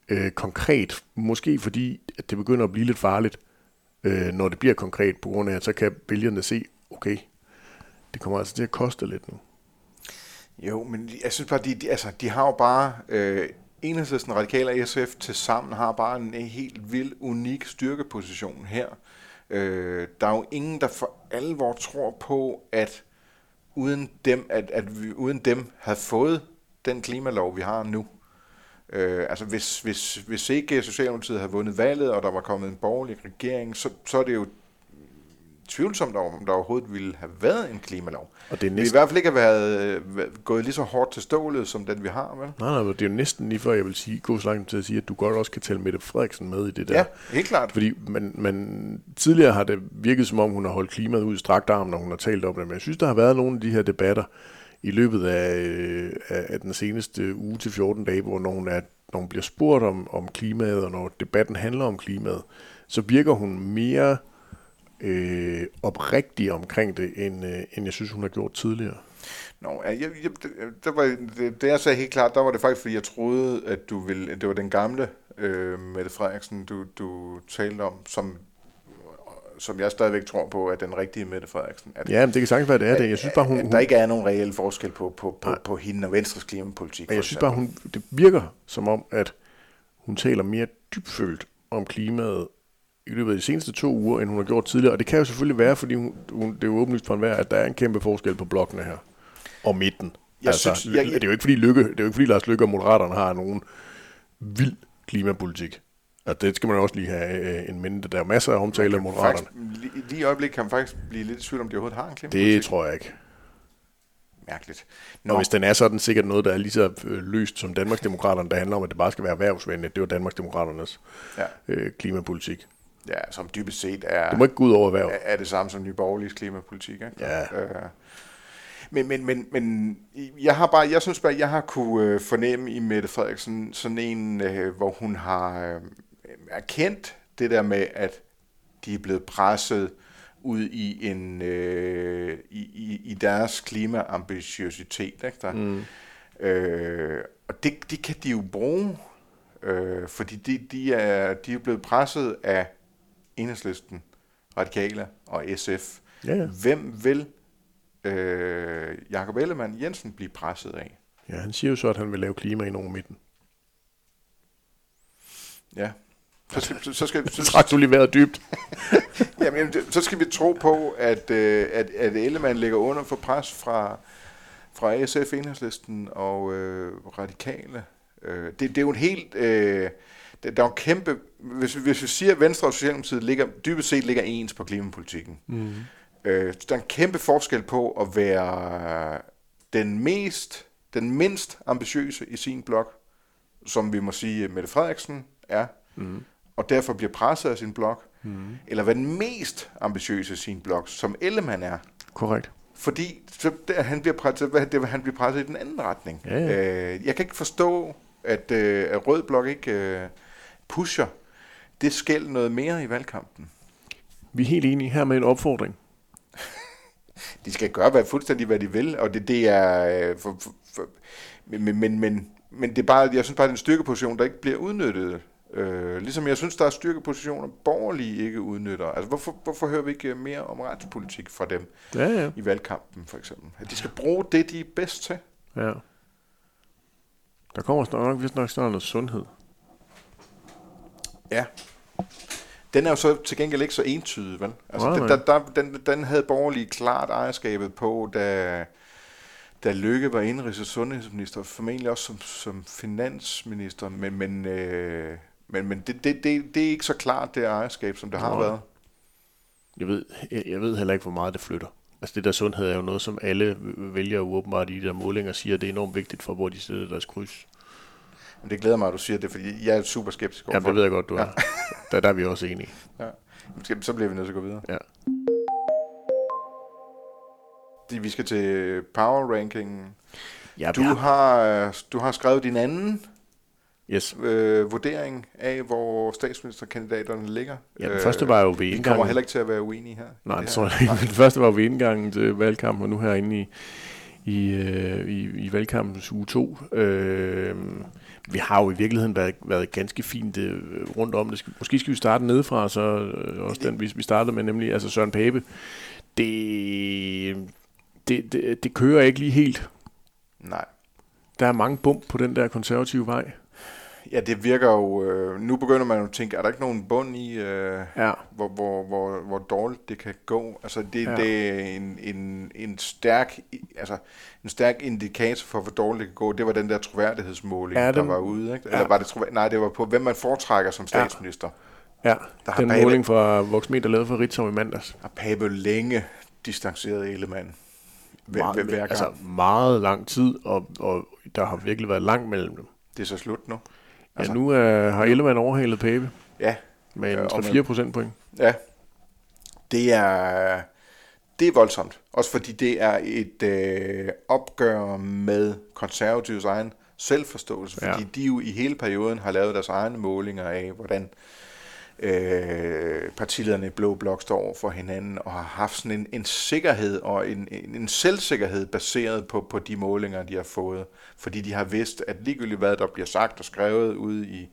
øh, konkret. Måske fordi, at det begynder at blive lidt farligt, øh, når det bliver konkret, på grund af, at så kan vælgerne se, okay, det kommer altså til at koste lidt nu. Jo, men jeg synes bare, de, de, altså, de har jo bare... Øh, Enhedslisten, Radikale og SF til sammen har bare en helt vild, unik styrkeposition her. Øh, der er jo ingen, der for alvor tror på, at uden dem, at, at vi uden dem havde fået den klimalov, vi har nu. Øh, altså hvis, hvis, hvis ikke Socialdemokratiet havde vundet valget, og der var kommet en borgerlig regering, så, så er det jo tvivlsomt om, der overhovedet ville have været en klimalov. Og det er næsten... Vi i hvert fald ikke have været, gået lige så hårdt til stålet, som den vi har, vel? Nej, nej, det er jo næsten lige før, jeg vil sige, gå så langt til at sige, at du godt også kan tælle Mette Frederiksen med i det der. Ja, helt klart. Fordi man, man, tidligere har det virket som om, hun har holdt klimaet ud i strakt arm, når hun har talt om det, men jeg synes, der har været nogle af de her debatter i løbet af, øh, af, af den seneste uge til 14 dage, hvor når hun, er, når hun bliver spurgt om, om klimaet, og når debatten handler om klimaet, så virker hun mere øh, oprigtig omkring det, end, øh, end jeg synes, hun har gjort tidligere. Nå, jeg, jeg, det, var, det, det jeg sagde helt klart, der var det faktisk, fordi jeg troede, at du ville, at det var den gamle øh, Mette Frederiksen, du, du talte om, som som jeg stadigvæk tror på, at den rigtige Mette Frederiksen. At, ja, men det kan sagtens være, det er det. Jeg synes bare, hun, at der ikke er nogen reel forskel på, på, på, på hende og Venstres klimapolitik. Jeg synes bare, hun, det virker som om, at hun taler mere dybfølt om klimaet, i løbet af de seneste to uger, end hun har gjort tidligere. Og det kan jo selvfølgelig være, fordi hun, hun, det er jo åbenlyst for enhver, at der er en kæmpe forskel på blokkene her. Og midten. Jeg altså, synes, jeg, jeg, det er jo ikke fordi, Lykke, det er jo ikke fordi Lars Lykke og Moderaterne har nogen vild klimapolitik. Og det skal man også lige have øh, en minde. Der er masser af omtale af Moderaterne. lige, lige i øjeblikket kan man faktisk blive lidt i tvivl om, de overhovedet har en klimapolitik. Det tror jeg ikke. Mærkeligt. Nå. Og hvis den er sådan sikkert noget, der er lige så øh, løst som Danmarksdemokraterne, der handler om, at det bare skal være erhvervsvenligt, det var Danmarksdemokraternes ja. øh, klimapolitik. Ja, som dybest set er... Det må ikke gå ud over erhverv. Er, er det samme som Nye Borgerliges klimapolitik, ikke? Ja. Øh, men, men, men, men jeg har bare, jeg synes bare, jeg har kunne øh, fornemme i Mette Frederiksen sådan en, øh, hvor hun har øh, erkendt det der med, at de er blevet presset ud i en øh, i, i, i deres klimaambitiøsitet, ikke der? Mm. Øh, og det, det kan de jo bruge, øh, fordi de, de, er, de er blevet presset af Enhedslisten, Radikale og SF. Ja, ja. Hvem vil øh, Jakob Ellemann Jensen blive presset af? Ja, han siger jo så, at han vil lave klima ind over midten. Ja. Så skal, så, så skal, så, [LAUGHS] Træk du lige været dybt. [LAUGHS] jamen, så skal vi tro på, at, øh, at, at Ellemann ligger under for pres fra, fra SF, Enhedslisten og øh, Radikale. Øh, det, det er jo en helt... Øh, der er en kæmpe, hvis, hvis vi siger, at Venstre og Socialdemokratiet ligger, dybest set ligger ens på klimapolitikken, mm. øh, der er en kæmpe forskel på at være den mest, den mindst ambitiøse i sin blok, som vi må sige, Mette Frederiksen er, mm. Og derfor bliver presset af sin blok, mm. eller være den mest ambitiøse i sin blok, som Ellemann er. Korrekt. Fordi så der, han, bliver presset, det, han bliver presset i den anden retning. Ja, ja. Øh, jeg kan ikke forstå, at, øh, at Rød Blok ikke... Øh, pusher det skæld noget mere i valgkampen. Vi er helt enige her med en opfordring. [LAUGHS] de skal gøre hvad, fuldstændig, hvad de vil, og det, det er... Øh, for, for, for, men, men, men, men det er bare, jeg synes bare, det er en styrkeposition, der ikke bliver udnyttet. Øh, ligesom jeg synes, der er styrkepositioner, borgerlige ikke udnytter. Altså, hvorfor, hvorfor hører vi ikke mere om retspolitik fra dem ja, ja. i valgkampen, for eksempel? At de skal bruge det, de er bedst til. Ja. Der kommer snart nok, hvis nok snart noget sundhed. Ja. Den er jo så til gengæld ikke så entydig, vel? Altså, nej, nej. Den, der, den, den havde borgerlige klart ejerskabet på, da, da Lykke var indrigs- og sundhedsminister, formentlig også som, som finansminister, men, men, øh, men, men det, det, det, det er ikke så klart det ejerskab, som det har været. Jeg ved, jeg, jeg ved heller ikke, hvor meget det flytter. Altså det der sundhed er jo noget, som alle vælger åbenbart i de der målinger siger, det er enormt vigtigt for, hvor de sætter deres kryds. Men det glæder mig, at du siger det, fordi jeg er super skeptisk overfor Ja, det ved jeg godt, du er. Ja. [LAUGHS] der, der er vi også enige. Ja. Så bliver vi nødt til at gå videre. Ja. Vi skal til power rankingen. Ja, du, har, du har skrevet din anden Yes. øh, vurdering af, hvor statsministerkandidaterne ligger. Ja, den første var jo ved kommer indgangen. heller ikke til at være uenige her. Nej, Det tror jeg ikke. Den første var jo ved indgangen til valgkampen, og nu herinde i, i, øh, i, i valgkampens uge 2. Øh, vi har jo i virkeligheden været, været ganske fint øh, rundt om det. Skal, måske skal vi starte nedefra, så øh, også den, vi, vi startede med, nemlig altså Søren Pape. Det, det, det, det kører ikke lige helt. Nej. Der er mange bump på den der konservative vej. Ja, det virker jo... Øh, nu begynder man jo at tænke, er der ikke nogen bund i, øh, Ja. hvor, hvor, hvor, hvor dårligt det kan gå? Altså, det, Ja. ja. det er en, en, en, stærk, altså, en stærk indikator for, hvor dårligt det kan gå. Det var den der troværdighedsmåling, Ja, ja, der den- var ude. Ikke? ja. Eller var det trovær- Nej, det var på, hvem man foretrækker som statsminister. Ja, Der har den Pape- måling fra Voxmeter lavet for Ritzau i mandags. Har Pape længe distanceret Ellemann. Hver, hver, hver gang. altså meget lang tid, og, og der har virkelig været langt mellem dem. Det er så slut nu. Ja, Altså- nu er, har Ellemann overhalet Pape Ja, med en Ja, og 3-4 procentpoint. Ja, det er, det er voldsomt. Også fordi det er et øh, opgør med konservatives egen selvforståelse. Fordi Ja. de jo i hele perioden har lavet deres egne målinger af, hvordan øh, partilederne i Blå Blok står over for hinanden, og har haft sådan en, en sikkerhed og en, en, en selvsikkerhed baseret på, på de målinger, de har fået. Fordi de har vidst, at ligegyldigt hvad der bliver sagt og skrevet ude i,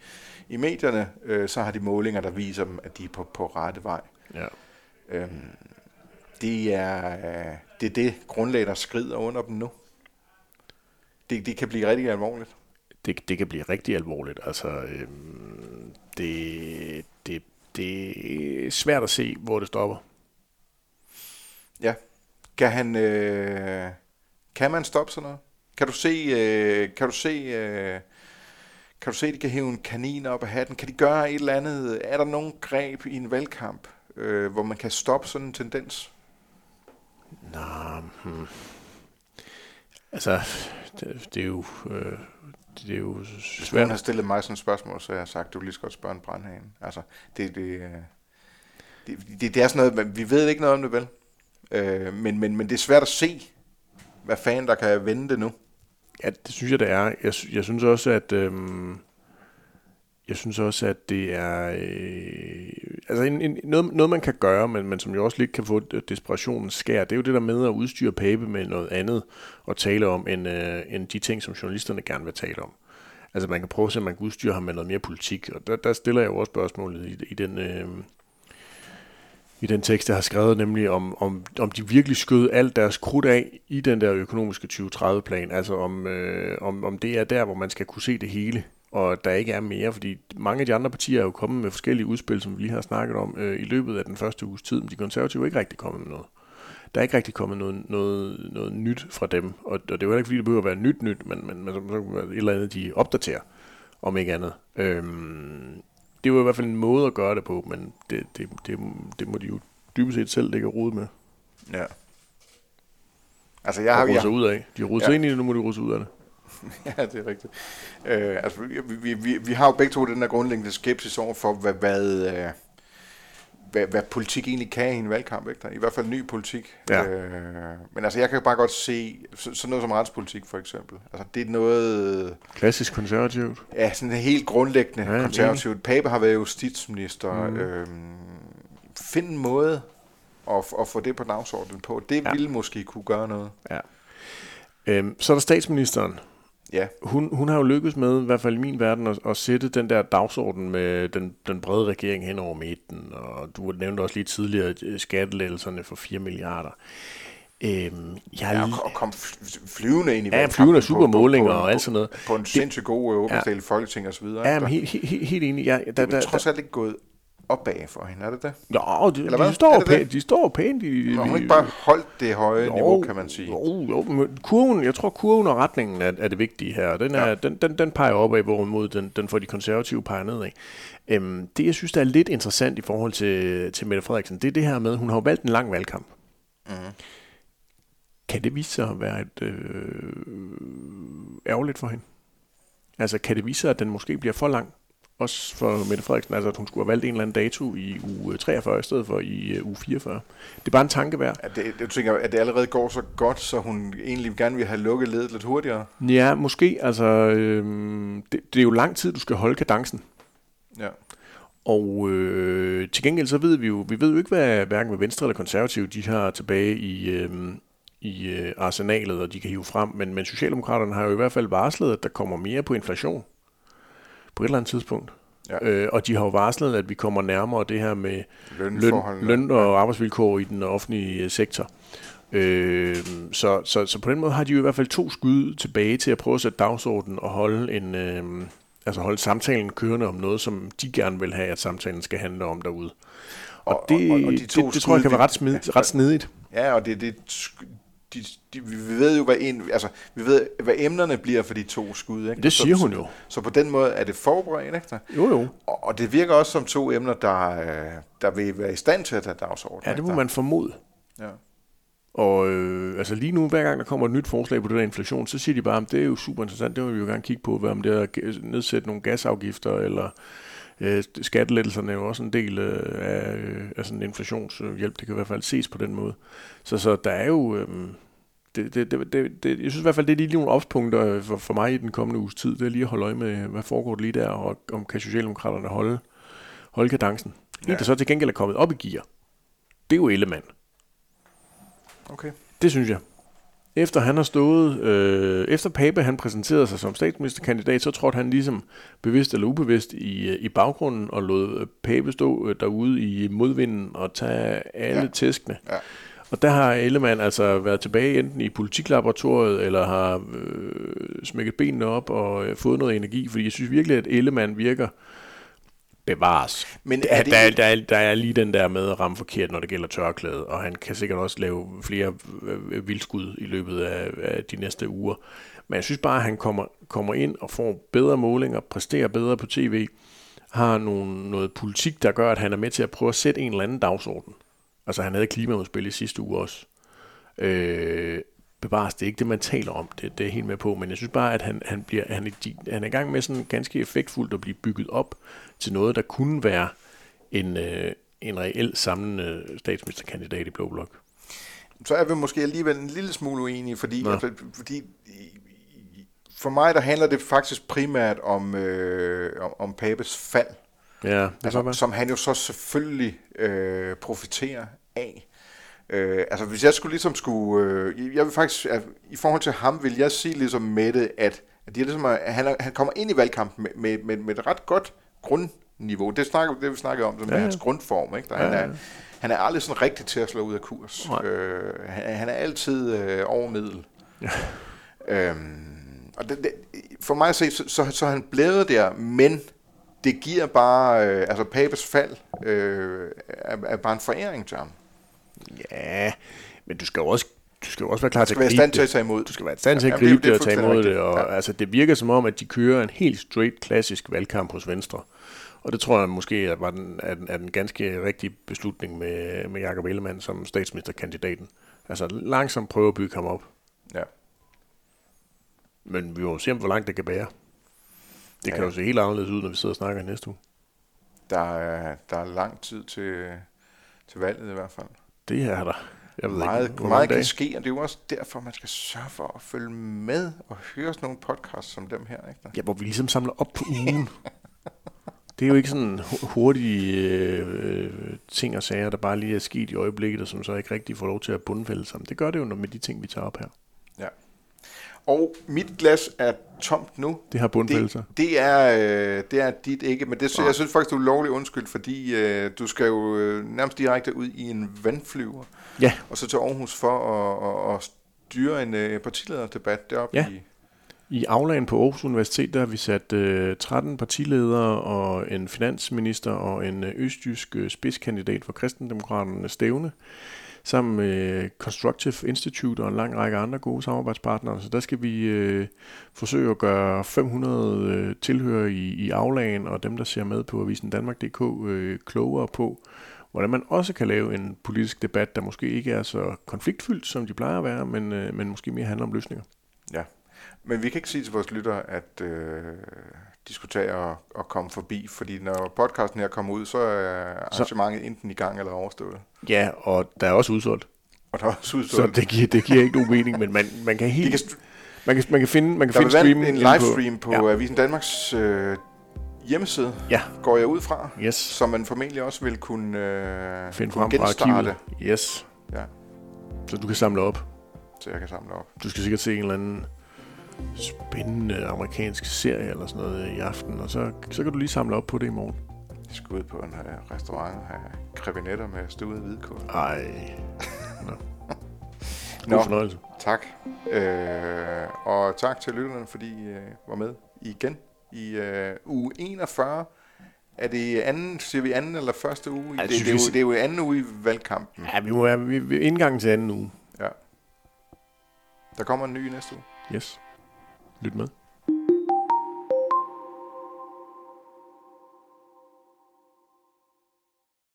i medierne, øh, så har de målinger, der viser dem, at de er på, på rette vej. Ja. Øhm, det, er, øh, det er det grundlag, der skrider under dem nu. Det, det kan blive rigtig alvorligt. Det, det kan blive rigtig alvorligt. Altså, øhm, det, det, er svært at se, hvor det stopper. Ja. Kan han... Øh, kan man stoppe sådan noget? Kan du se... Øh, kan du se... Øh, kan du se, at de kan hæve en kanin op af hatten? Kan de gøre et eller andet? Er der nogen greb i en valgkamp, øh, hvor man kan stoppe sådan en tendens? Nå, hmm. Altså, det, det er jo... Øh, det er jo Hvis nogen svært. har stillet mig sådan et spørgsmål, så har jeg sagt, du vil lige så godt spørge en brandhane. Altså, det, det, øh, det, det, det er sådan noget, vi ved ikke noget om det, vel? Øh, men, men, men det er svært at se, hvad fanden der kan vende det nu. Ja, det synes jeg, det er. Jeg, jeg synes også, at... Øhm, jeg synes også, at det er... Øh, altså en, en, noget, noget, man kan gøre, men, men som jo også lidt kan få øh, desperationens skær, det er jo det der med at udstyre Pape med noget andet og tale om, end, øh, end de ting, som journalisterne gerne vil tale om. Altså man kan prøve at se, om man kan udstyre ham med noget mere politik, og der, der stiller jeg jo også spørgsmålet i, i den... Øh, i den tekst, jeg har skrevet, nemlig om, om, om de virkelig skød alt deres krudt af i den der økonomiske 2030-plan. Altså om, øh, om, om det er der, hvor man skal kunne se det hele, og der ikke er mere. Fordi mange af de andre partier er jo kommet med forskellige udspil, som vi lige har snakket om øh, i løbet af den første uges tid, men de konservative er ikke rigtig kommet med noget. Der er ikke rigtig kommet noget, noget, noget nyt fra dem, og, og det er jo heller ikke, fordi det behøver at være nyt nyt, men, men, men så, kan være et eller andet, de opdaterer, om ikke andet. Øhm, det var i hvert fald en måde at gøre det på, men det, det, det, det må de jo dybest set selv lægge rod med Ja. Altså, jeg og har... rode Jeg, ud af. De har rodet Ja. ind i det, nu må de rode sig ud af det. [LAUGHS] ja, det er rigtigt. Øh, altså, vi, vi, vi, vi har jo begge to den der grundlæggende skepsis over for, hvad, hvad, øh, hvad, hvad politik egentlig kan i en valgkamp. Ikke? Der er I hvert fald ny politik. Ja. Øh, men altså, jeg kan bare godt se så, sådan noget som retspolitik, for eksempel. Altså, det er noget... Klassisk konservativt. Ja, sådan helt grundlæggende Ja, konservativt. Pape har været justitsminister. Mm. Øhm, find en måde at, at få det på dagsordenen på. Det ja. ville måske kunne gøre noget. Ja. Øhm, så er der statsministeren. Ja, Hun, hun har jo lykkes med, i hvert fald i min verden, at, at sætte den der dagsorden med den, den brede regering hen over midten. Og du nævnte også lige tidligere øh, skattelettelserne for 4 milliarder. Øhm, jeg, ja og, kom fly- flyvende ind i Ja, flyvende supermålinger og alt sådan noget. På en sindssygt god øh, åbningsdel i Folketing og så videre. ja, men helt, helt, helt, enig. Ja, der, det er der, trods alt ikke gået opad for hende, er det det? Jo, de, Eller hvad? de, står Er det det? pænt, de står pænt. De, Nå, hun har ikke bare holdt det høje Jo, niveau, kan man sige. Jo, jo, men kurven, jeg tror kurven og retningen er, er det vigtige her. Den, er, Ja. den, den, den peger opad, hvorimod den, den får de konservative peger nedad. Øhm, det, jeg synes, der er lidt interessant i forhold til, til Mette Frederiksen, det er det her med, hun har valgt en lang valgkamp. Mhm. Kan det vise sig at være et øh, ærgerligt for hende? Altså, kan det vise sig, at den måske bliver for lang, også for Mette Frederiksen, altså at hun skulle have valgt en eller anden dato i uge 43 i stedet for i uh, uge 44. Det er bare en tanke værd. At det, du tænker, at det allerede går så godt, så hun egentlig gerne vil have lukket ledet lidt hurtigere? Ja, måske. Altså, øhm, det, det er jo lang tid, du skal holde kadencen. Ja. Og øh, til gengæld så ved vi jo, vi ved jo ikke, hvad hverken med Venstre eller Konservative, de har tilbage i, øh, i øh, arsenalet, og de kan hive frem. Men, men Socialdemokraterne har jo i hvert fald varslet, at der kommer mere på inflation på et eller andet tidspunkt. Ja. Øh, og de har jo varslet, at vi kommer nærmere det her med løn, løn og arbejdsvilkår i den offentlige øh, sektor. Øh, så, så, så på den måde har de jo i hvert fald to skud tilbage til at prøve at sætte dagsordenen og holde en, øh, altså holde samtalen kørende om noget, som de gerne vil have, at samtalen skal handle om derude. Og, Og- det, og- og de det, to det tror jeg kan være ret, smid, ja. ret snedigt. Ja, og det, det de, de, vi ved jo, hvad, en, altså, vi ved, hvad emnerne bliver for de to skud. Ikke? Det siger så, hun jo. Så, så på den måde er det forberedt. Ikke? Jo, jo. Og, og det virker også som to emner, der, øh, der vil være i stand til at tage dagsordenen. Ja, det ikke? må Der- man formode. Ja. Og øh, altså lige nu, hver gang der kommer et nyt forslag på det der inflation, så siger de bare, at det er jo super interessant, det vil vi jo gerne kigge på, hvad om det er at nedsætte nogle gasafgifter, eller øh, skattelettelserne er jo også en del øh, af, øh, af sådan en inflationshjælp, det kan i hvert fald ses på den måde. Så, så der er jo, øh, det, det, det, det, det, jeg synes i hvert fald, det er lige nogle opspunkter for, for mig i den kommende uges tid, det er lige at holde øje med, hvad foregår der lige der, og om kan Socialdemokraterne holde, holde kadencen. En, Ja. der så til gengæld er kommet op i gear, det er jo Ellemann. Okay. Det synes jeg. Efter han har stået, øh, efter Pape han præsenterede sig som statsministerkandidat, så trådte han ligesom bevidst eller ubevidst i, øh, i baggrunden og lod øh, Pape stå øh, derude i modvinden og tage alle Ja. tæskene. Ja. Og der har Ellemann altså været tilbage enten i politiklaboratoriet, eller har øh, smækket benene op og øh, fået noget energi, fordi jeg synes virkelig, at Ellemann virker bevares. Men er det, der, er, der, er, der er lige den der med at ramme forkert, når det gælder tørklæde, og han kan sikkert også lave flere øh, vildskud i løbet af, af de næste uger. Men jeg synes bare, at han kommer, kommer ind og får bedre målinger, præsterer bedre på tv, har nogle, noget politik, der gør, at han er med til at prøve at sætte en eller anden dagsorden. Altså han havde klimaudspil i sidste uge også. Øh, bevares, det er ikke det, man taler om, det, det er helt med på, men jeg synes bare, at han, han, bliver, han, er, han er i gang med sådan ganske effektfuldt at blive bygget op til noget, der kunne være en, øh, en reel samlende statsministerkandidat i Blå Blok. så er vi måske alligevel en lille smule uenige, fordi, altså, fordi for mig der handler det faktisk primært om, øh, om, om Papes fald, Ja, det altså, som han jo så selvfølgelig øh, profiterer af. Øh, altså hvis jeg skulle ligesom skulle, øh, jeg vil faktisk, at, i forhold til ham vil jeg sige ligesom Mette, at, at, de er ligesom, at han, er, han kommer ind i valgkampen med, med, med, med et ret godt grundniveau. Det snakker det vi snakkede om, som ja, er hans grundform. Ikke? Der, Ja, han, er, han er aldrig sådan rigtig til at slå ud af kurs. Nej. Øh, han, han er altid øh, over middel. Ja. Øhm, og det, det, for mig at se, så, så, så han blevet der, men det giver bare, øh, altså Papes fald øh, er, er bare en foræring til ham. Ja, men du skal jo også, du skal jo også være klar til skal være i at stand gribe til at tage imod. Du skal være i stand til at gribe det og tage imod det. Og, Ja. altså, det virker som om, at de kører en helt straight, klassisk valgkamp hos Venstre. Og det tror jeg måske at var den, er, den, er den ganske rigtige beslutning med, med Jakob Ellemann som statsministerkandidaten. Altså langsomt prøve at bygge ham op. Ja. Men vi må se, hvor langt det kan bære. Det kan Ja. jo se helt anderledes ud, når vi sidder og snakker næste uge. Der er, der er lang tid til, til valget i hvert fald. Det er der. Jeg ved Meget, ikke, meget kan ske, og det er jo også derfor, man skal sørge for at følge med og høre sådan nogle podcasts som dem her. Ikke? Ja, hvor vi ligesom samler op på ugen. [LAUGHS] Det er jo ikke sådan hu- hurtige øh, ting og sager, der bare lige er sket i øjeblikket, og som så ikke rigtig får lov til at bundfælde sammen. Det gør det jo med de ting, vi tager op her. Og mit glas er tomt nu. Det har bundfældelser. Det, det, er, øh, det er dit ikke, men det, så jeg synes faktisk, du er lovligt undskyld, fordi øh, du skal jo øh, nærmest direkte ud i en vandflyver, Ja. og så til Aarhus for at, at, at styre en øh, partilederdebat deroppe Ja. i... I aflagen på Aarhus Universitet, der har vi sat øh, 13 partiledere og en finansminister og en øh, østjysk øh, spidskandidat for kristendemokraterne stævne, sammen med Constructive Institute og en lang række andre gode samarbejdspartnere. Så der skal vi øh, forsøge at gøre 500 øh, tilhører i, i aflagen, og dem, der ser med på Avisen Danmark.dk, øh, klogere på, hvordan man også kan lave en politisk debat, der måske ikke er så konfliktfyldt, som de plejer at være, men, øh, men måske mere handler om løsninger. Men vi kan ikke sige til vores lyttere, at øh, de skulle tage og, og komme forbi, fordi når podcasten her kommer ud, så er arrangementet så. enten i gang eller overstået. Ja, og der er også udsolgt. Og der er også udsolgt. Så det giver, det giver ikke nogen mening, men man, man kan helt... Kan man kan, man kan finde, man kan der finde streaming en livestream på, på ja. Avisen Danmarks øh, hjemmeside, ja. går jeg ud fra, yes. som man formentlig også vil kunne, øh, finde frem fra arkivet. Yes. Ja. Så du kan samle op. Så jeg kan samle op. Du skal sikkert se en eller anden spændende amerikansk serie eller sådan noget i aften, og så, så kan du lige samle op på det i morgen. Jeg skal ud på en uh, restaurant og have krebinetter med stuet hvidkål. Ej. [LAUGHS] Nå. God Nå, fornøjelse. Tak. Øh, og tak til lytterne, fordi I øh, var med igen i øh, uge 41. Er det anden, siger vi anden eller første uge? Ja, det, det, det, er jo, det er jo anden uge i valgkampen. Ja, vi må være vi, vi, indgangen til anden uge. Ja. Der kommer en ny næste uge. Yes. Lyt med.